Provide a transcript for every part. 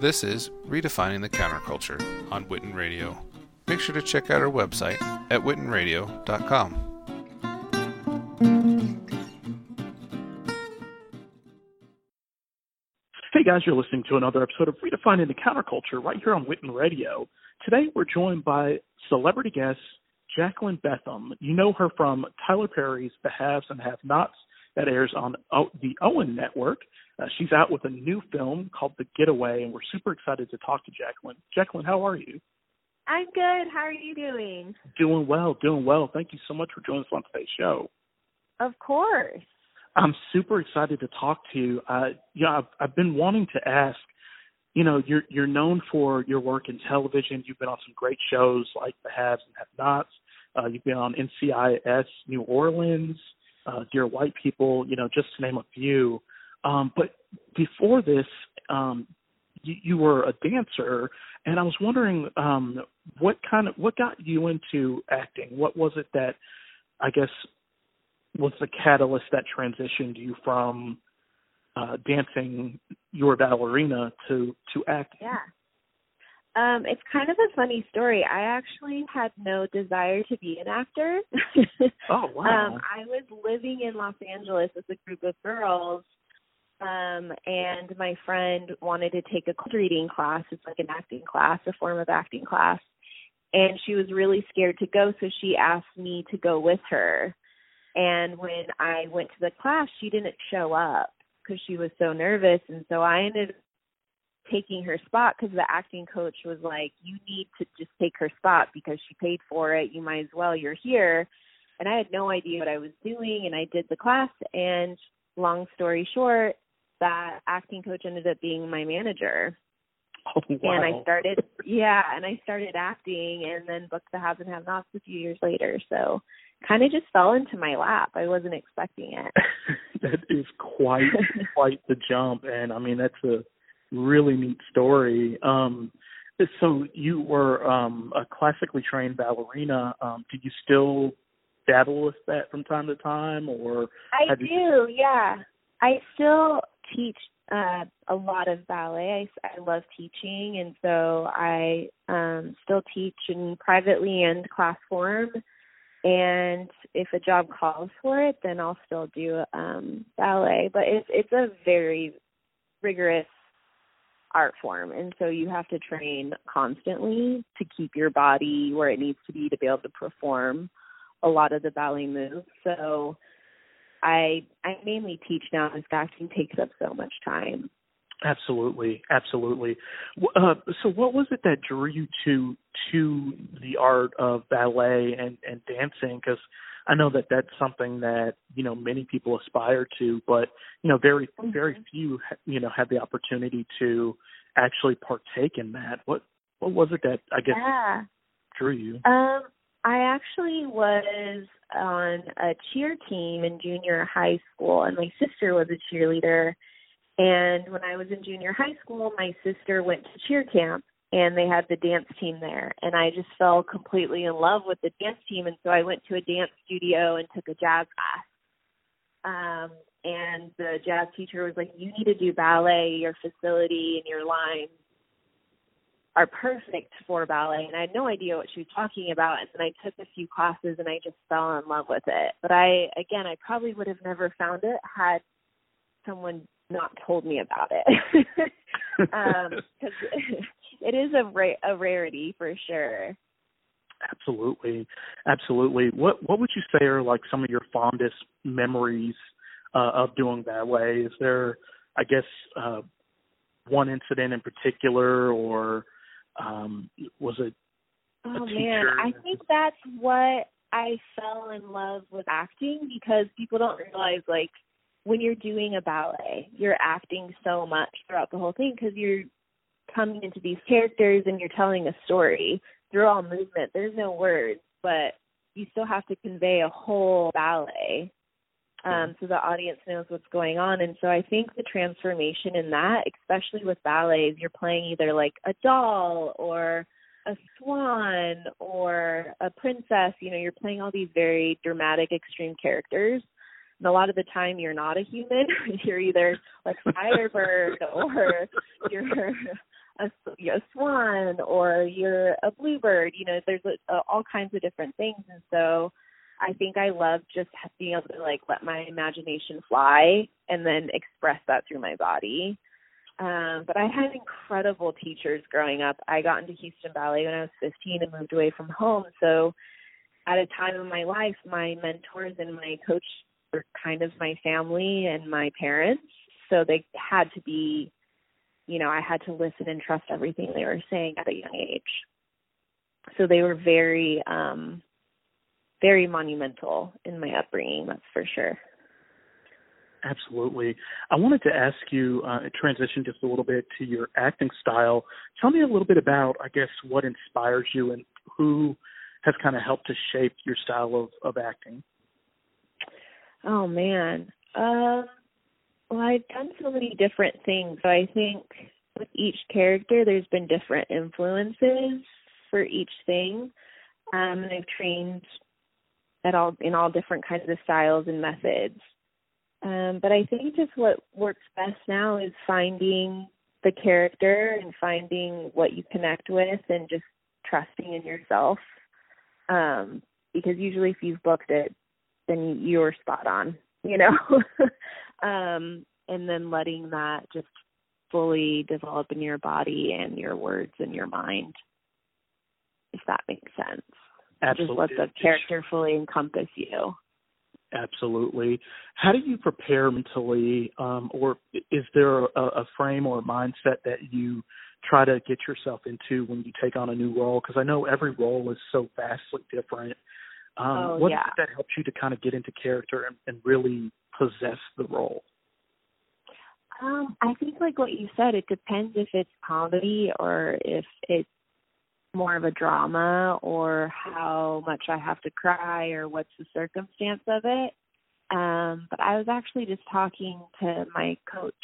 This is Redefining the Counterculture on Witten Radio. Make sure to check out our website at wittenradio.com. Hey guys, you're listening to another episode of Redefining the Counterculture right here on Witten Radio. Today we're joined by celebrity guest Jaclyn Betham. You know her from Tyler Perry's The Haves and Have Nots that airs on the OWN Network. Uh, she's out with a new film called The Getaway, and we're super excited to talk to Jaclyn. Jaclyn, how are you? I'm good. How are you doing? Doing well, doing well. Thank you so much for joining us on today's show. Of course. I'm super excited to talk to you. Uh, you know, I've, I've been wanting to ask. You know, you're you're known for your work in television. You've been on some great shows like The Haves and Have Nots. Uh, you've been on NCIS New Orleans, uh, Dear White People. You know, just to name a few. Um, but before this, um, you, you were a dancer, and I was wondering um, what kind of what got you into acting. What was it that I guess was the catalyst that transitioned you from uh, dancing your ballerina to to acting? Yeah. Um, it's kind of a funny story. I actually had no desire to be an actor. oh wow! Um, I was living in Los Angeles with a group of girls, um, and my friend wanted to take a cold reading class. It's like an acting class, a form of acting class, and she was really scared to go, so she asked me to go with her. And when I went to the class, she didn't show up because she was so nervous. And so I ended up taking her spot because the acting coach was like, You need to just take her spot because she paid for it. You might as well. You're here. And I had no idea what I was doing. And I did the class. And long story short, that acting coach ended up being my manager. Oh, wow. And I started, yeah, and I started acting and then booked the Haves and Have Nots a few years later. So kind of just fell into my lap. I wasn't expecting it. that is quite quite the jump, and I mean that's a really neat story. Um, so you were um, a classically trained ballerina. Um, do you still dabble with that from time to time, or I do? You... Yeah, I still teach uh a lot of ballet. I, I love teaching and so I um still teach in privately and class form. And if a job calls for it then I'll still do um ballet. But it's it's a very rigorous art form and so you have to train constantly to keep your body where it needs to be to be able to perform a lot of the ballet moves. So I I mainly teach now because acting takes up so much time. Absolutely, absolutely. Uh, so, what was it that drew you to to the art of ballet and and dancing? Because I know that that's something that you know many people aspire to, but you know very mm-hmm. very few you know have the opportunity to actually partake in that. What what was it that I guess yeah. drew you? Um, I actually was on a cheer team in junior high school, and my sister was a cheerleader. And when I was in junior high school, my sister went to cheer camp, and they had the dance team there. And I just fell completely in love with the dance team, and so I went to a dance studio and took a jazz class. Um, and the jazz teacher was like, "You need to do ballet. Your facility and your lines are perfect for ballet and I had no idea what she was talking about and then I took a few classes and I just fell in love with it. But I again I probably would have never found it had someone not told me about it. um cuz it is a ra- a rarity for sure. Absolutely. Absolutely. What what would you say are like some of your fondest memories uh, of doing ballet? Is there I guess uh one incident in particular or um, was it? Oh man, I think that's what I fell in love with acting because people don't realize like when you're doing a ballet, you're acting so much throughout the whole thing because you're coming into these characters and you're telling a story through all movement. There's no words, but you still have to convey a whole ballet um, so the audience knows what's going on. And so I think the transformation in that, especially with ballets, you're playing either like a doll or a swan or a princess. You know, you're playing all these very dramatic, extreme characters. And a lot of the time, you're not a human. you're either like a Firebird or you're a, a swan or you're a bluebird. You know, there's a, a, all kinds of different things, and so I think I love just being able to like let my imagination fly and then express that through my body. Um, but I had incredible teachers growing up. I got into Houston Ballet when I was 15 and moved away from home. So at a time in my life, my mentors and my coach were kind of my family and my parents. So they had to be, you know, I had to listen and trust everything they were saying at a young age. So they were very, um, very monumental in my upbringing, that's for sure. Absolutely. I wanted to ask you, uh, transition just a little bit to your acting style. Tell me a little bit about, I guess, what inspires you and who has kind of helped to shape your style of, of acting. Oh man. Um well I've done so many different things. So I think with each character there's been different influences for each thing. Um and I've trained at all in all different kinds of styles and methods. Um, but I think just what works best now is finding the character and finding what you connect with and just trusting in yourself. Um, because usually if you've booked it, then you're spot on, you know? um, and then letting that just fully develop in your body and your words and your mind, if that makes sense. Absolutely. Just let the character fully encompass you. Absolutely. How do you prepare mentally, um, or is there a, a frame or a mindset that you try to get yourself into when you take on a new role? Because I know every role is so vastly different. Um, oh, what yeah. is it that helps you to kind of get into character and, and really possess the role? Um, I think like what you said, it depends if it's comedy or if it's more of a drama or how much I have to cry or what's the circumstance of it. Um, but I was actually just talking to my coach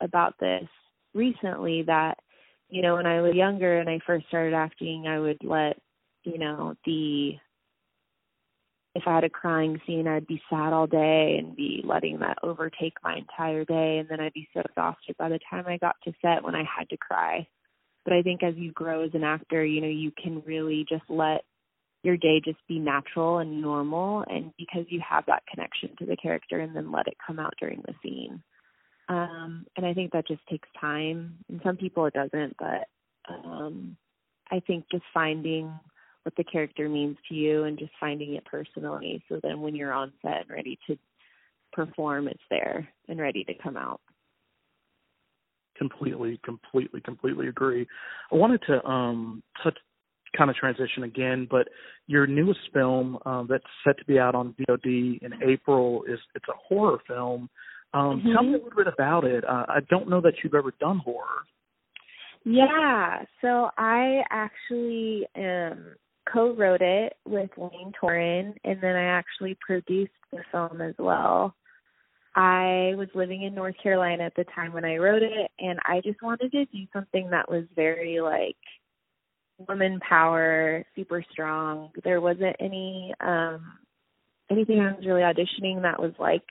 about this recently that, you know, when I was younger and I first started acting, I would let, you know, the if I had a crying scene, I'd be sad all day and be letting that overtake my entire day. And then I'd be so exhausted by the time I got to set when I had to cry. But I think as you grow as an actor, you know, you can really just let your day just be natural and normal and because you have that connection to the character and then let it come out during the scene. Um and I think that just takes time. And some people it doesn't, but um I think just finding what the character means to you and just finding it personally so then when you're on set and ready to perform it's there and ready to come out completely, completely, completely agree. I wanted to um touch kind of transition again, but your newest film um, that's set to be out on VOD in April is it's a horror film. Um, mm-hmm. Tell me a little bit about it. Uh, I don't know that you've ever done horror. Yeah, so I actually um, co-wrote it with Wayne Torin, and then I actually produced the film as well. I was living in North Carolina at the time when I wrote it, and I just wanted to do something that was very like woman power, super strong. There wasn't any um anything I was really auditioning that was like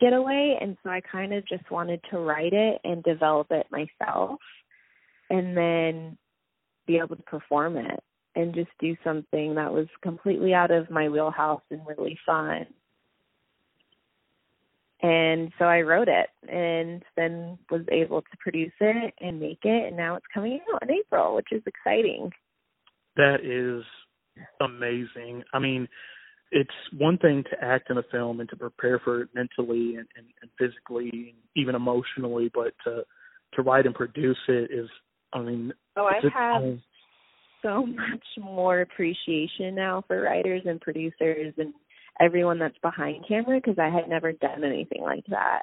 getaway, and so I kind of just wanted to write it and develop it myself, and then be able to perform it and just do something that was completely out of my wheelhouse and really fun and so I wrote it and then was able to produce it and make it and now it's coming out in April, which is exciting. That is amazing. I mean, it's one thing to act in a film and to prepare for it mentally and, and, and physically and even emotionally, but to to write and produce it is I mean Oh, I have so much more appreciation now for writers and producers and everyone that's behind camera because I had never done anything like that.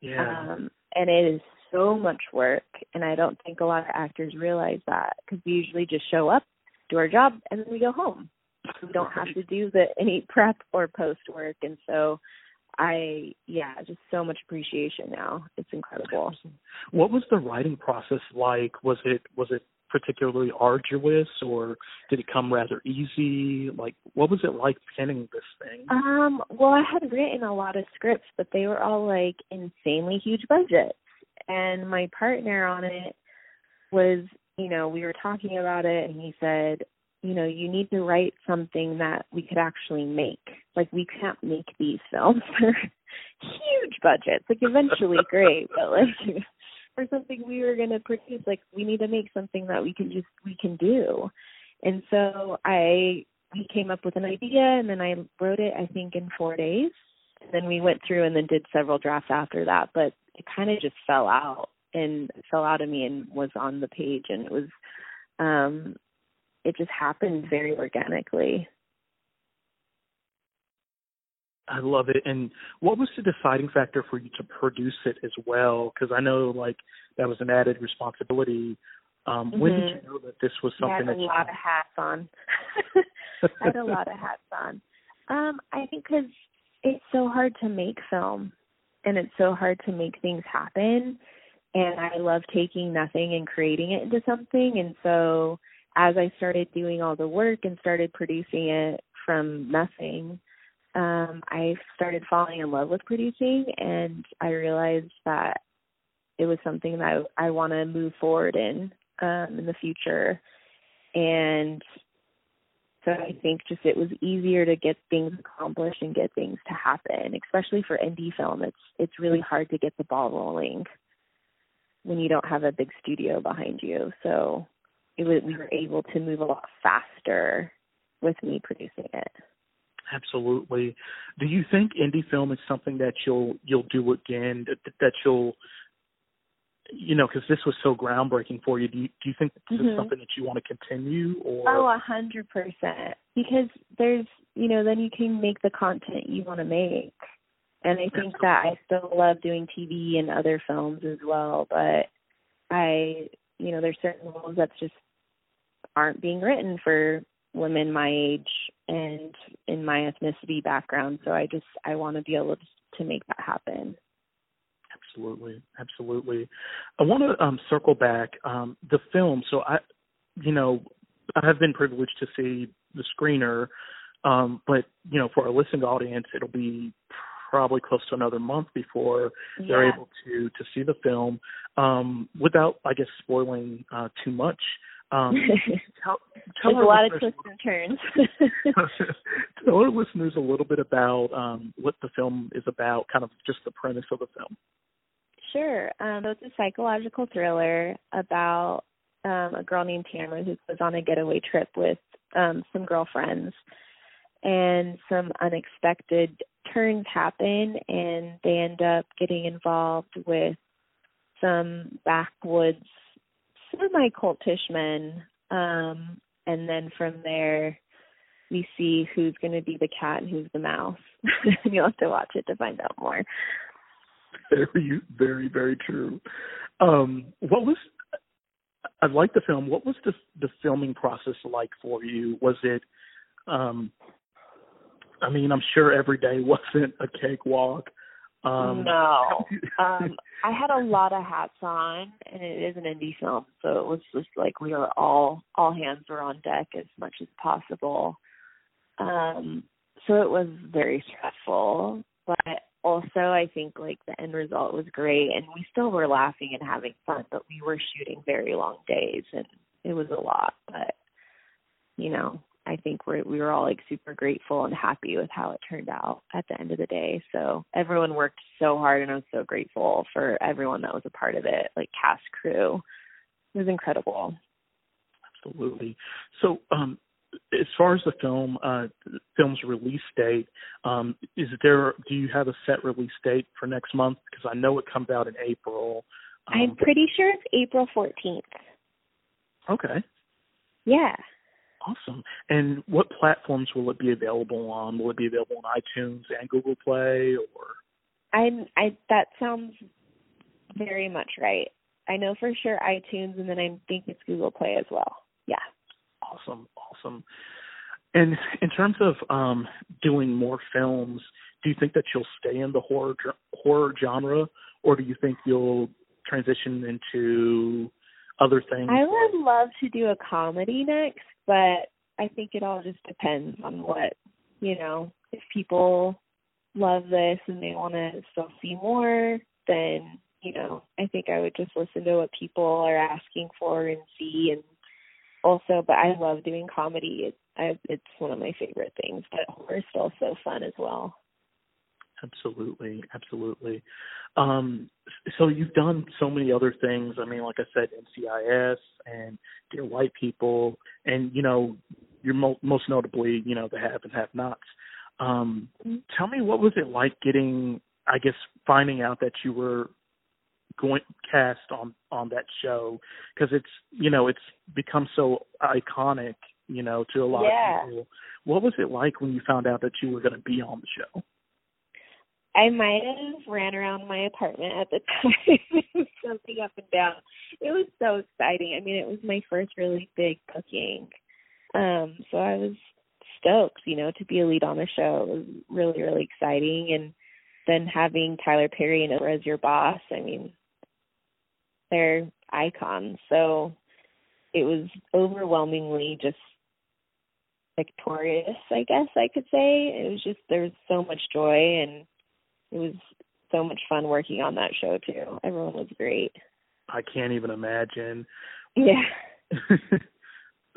Yeah. Um, and it is so much work, and I don't think a lot of actors realize that because we usually just show up, do our job, and then we go home. We don't have to do the any prep or post work, and so I yeah, just so much appreciation now. It's incredible. What was the writing process like? Was it was it particularly arduous or did it come rather easy? Like what was it like penning this thing? Um, well I had written a lot of scripts but they were all like insanely huge budgets. And my partner on it was, you know, we were talking about it and he said, you know, you need to write something that we could actually make. Like we can't make these films for huge budgets. Like eventually great, but like for something we were going to produce, like we need to make something that we can just we can do. And so I he came up with an idea and then I wrote it I think in 4 days. And then we went through and then did several drafts after that, but it kind of just fell out and fell out of me and was on the page and it was um it just happened very organically. I love it. And what was the deciding factor for you to produce it as well? Because I know like that was an added responsibility. Um, mm-hmm. When did you know that this was something I had that a you lot of hats on? I had a lot of hats on. Um, I think because it's so hard to make film, and it's so hard to make things happen. And I love taking nothing and creating it into something. And so as I started doing all the work and started producing it from nothing, um, I started falling in love with producing and I realized that it was something that I, I want to move forward in um, in the future. And so I think just it was easier to get things accomplished and get things to happen, especially for indie film. It's it's really hard to get the ball rolling when you don't have a big studio behind you. So it was, we were able to move a lot faster with me producing it. Absolutely. Do you think indie film is something that you'll you'll do again? That, that you'll, you know, because this was so groundbreaking for you. Do you do you think this mm-hmm. is something that you want to continue? Or oh, a hundred percent. Because there's, you know, then you can make the content you want to make. And I think Absolutely. that I still love doing TV and other films as well, but I, you know, there's certain roles that just aren't being written for women my age and in my ethnicity background. So I just I want to be able to, to make that happen. Absolutely, absolutely. I want to um, circle back um, the film. So I, you know, I have been privileged to see the screener, um, but you know, for our listening audience, it'll be probably close to another month before yeah. they're able to to see the film. Um, without, I guess, spoiling uh, too much. Um, tell, tell There's a lot of twists and turns. tell our listeners a little bit about um, what the film is about, kind of just the premise of the film. Sure. Um, it's a psychological thriller about um, a girl named Tamara who goes on a getaway trip with um, some girlfriends, and some unexpected turns happen, and they end up getting involved with some backwoods semi cultish men. Um, and then from there, we see who's going to be the cat and who's the mouse. You'll have to watch it to find out more. Very, very, very true. Um, what was I like the film. What was the the filming process like for you? Was it um I mean, I'm sure every day wasn't a cakewalk. Um, no, um, I had a lot of hats on, and it is an indie film, so it was just like we were all all hands were on deck as much as possible. Um, so it was very stressful, but also I think like the end result was great, and we still were laughing and having fun, but we were shooting very long days, and it was a lot, but you know I think we we were all like super grateful and happy with how it turned out at the end of the day. So everyone worked so hard, and I was so grateful for everyone that was a part of it, like cast, crew. It was incredible. Absolutely. So, um, as far as the film, uh, film's release date, um, is there? Do you have a set release date for next month? Because I know it comes out in April. Um, I'm pretty sure it's April 14th. Okay. Yeah. Awesome. And what platforms will it be available on? Will it be available on iTunes and Google Play or I'm I that sounds very much right. I know for sure iTunes and then I think it's Google Play as well. Yeah. Awesome. Awesome. And in terms of um doing more films, do you think that you'll stay in the horror horror genre or do you think you'll transition into other things? I would love to do a comedy next, but I think it all just depends on what, you know, if people love this and they want to still see more, then you know, I think I would just listen to what people are asking for and see and also but I love doing comedy. It, I, it's one of my favorite things, but horror is still so fun as well. Absolutely, absolutely. Um, so you've done so many other things. I mean, like I said, NCIS and Dear White People, and you know, you're mo- most notably, you know, the Have and Have Nots. Um, mm-hmm. tell me, what was it like getting? I guess finding out that you were going cast on on that show because it's you know it's become so iconic you know to a lot yeah. of people what was it like when you found out that you were going to be on the show I might have ran around my apartment at the time, jumping up and down. It was so exciting. I mean, it was my first really big cooking, Um, so I was stoked, you know, to be a lead on the show. It was really, really exciting. And then having Tyler Perry and Oprah as your boss, I mean, they're icons. So it was overwhelmingly just victorious, I guess I could say. It was just there was so much joy and it was so much fun working on that show too. Everyone was great. I can't even imagine. Yeah.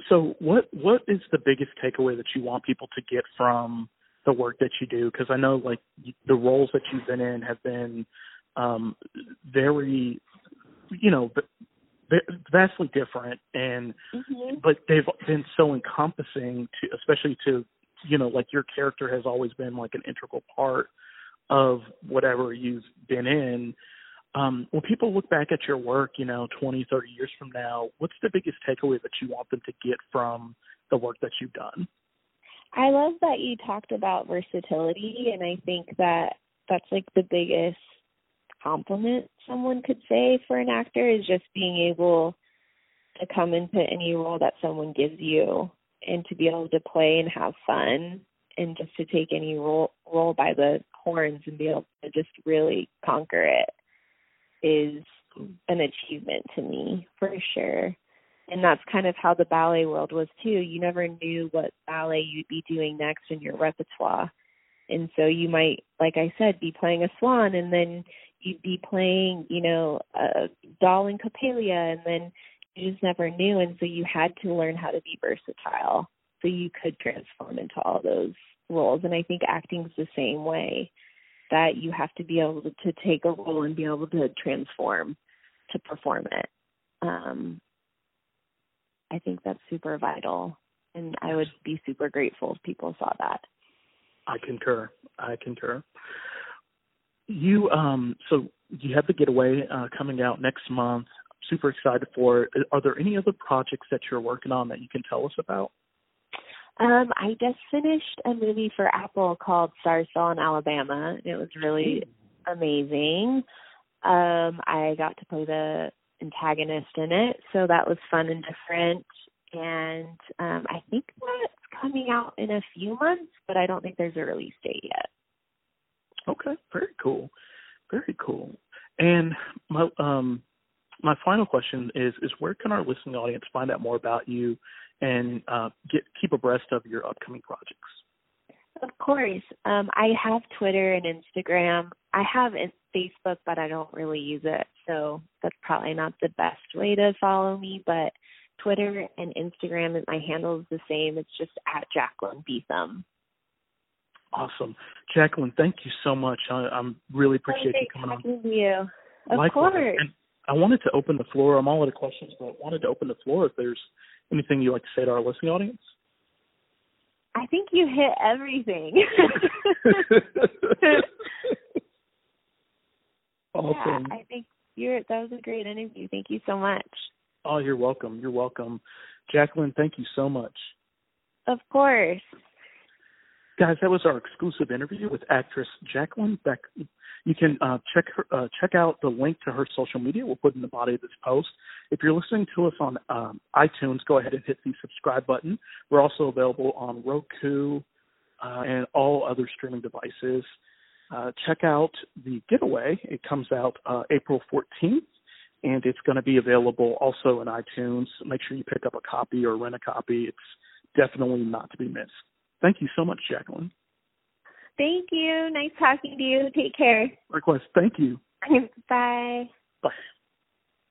so what what is the biggest takeaway that you want people to get from the work that you do because I know like the roles that you've been in have been um very you know vastly different and mm-hmm. but they've been so encompassing to especially to you know like your character has always been like an integral part of whatever you've been in um when people look back at your work you know twenty thirty years from now what's the biggest takeaway that you want them to get from the work that you've done? I love that you talked about versatility and i think that that's like the biggest compliment someone could say for an actor is just being able to come into any role that someone gives you and to be able to play and have fun and just to take any role role by the horns and be able to just really conquer it is an achievement to me for sure. And that's kind of how the ballet world was too. You never knew what ballet you'd be doing next in your repertoire. And so you might, like I said, be playing a swan and then you'd be playing, you know, a doll in Coppelia and then you just never knew and so you had to learn how to be versatile so you could transform into all those roles. And i think acting is the same way that you have to be able to, take a role and be able to transform to perform it. Um i think that's super vital. And i would be super grateful if people saw that. I concur. I concur. You um so you have the getaway uh coming out next month. Super excited for it. Are there any other projects that you're working on that you can tell us about um, I just finished a movie for Apple called Starsville in Alabama. It was really amazing. Um, I got to play the antagonist in it, so that was fun and different. And um, I think that's coming out in a few months, but I don't think there's a release date yet. Okay, very cool, very cool. And my um my final question is is where can our listening audience find out more about you and uh, get keep abreast of your upcoming projects? Of course. Um, I have Twitter and Instagram. I have Facebook, but I don't really use it, so that's probably not the best way to follow me. But Twitter and Instagram, my handle is the same. It's just at Jaclyn Betham. Awesome, Jaclyn. Thank you so much. I, I'm really appreciate you coming on. you. Of Likewise. course. And I wanted to open the floor. I'm all out of questions, but I wanted to open the floor if there's Anything you'd like to say to our listening audience? I think you hit everything. awesome. Yeah, I think you're that was a great interview. Thank you so much. Oh, you're welcome. You're welcome. Jaclyn, thank you so much. Of course. Guys, that was our exclusive interview with actress Jaclyn Beck. You can uh, check her, uh, check out the link to her social media. We'll put in the body of this post. If you're listening to us on um, iTunes, go ahead and hit the subscribe button. We're also available on Roku uh, and all other streaming devices. Uh, check out the giveaway. It comes out uh, April 14th, and it's going to be available also in iTunes. Make sure you pick up a copy or rent a copy. It's definitely not to be missed. Thank you so much, Jaclyn. Thank you. Nice talking to you. Take care. Likewise. Thank you. Bye. Bye.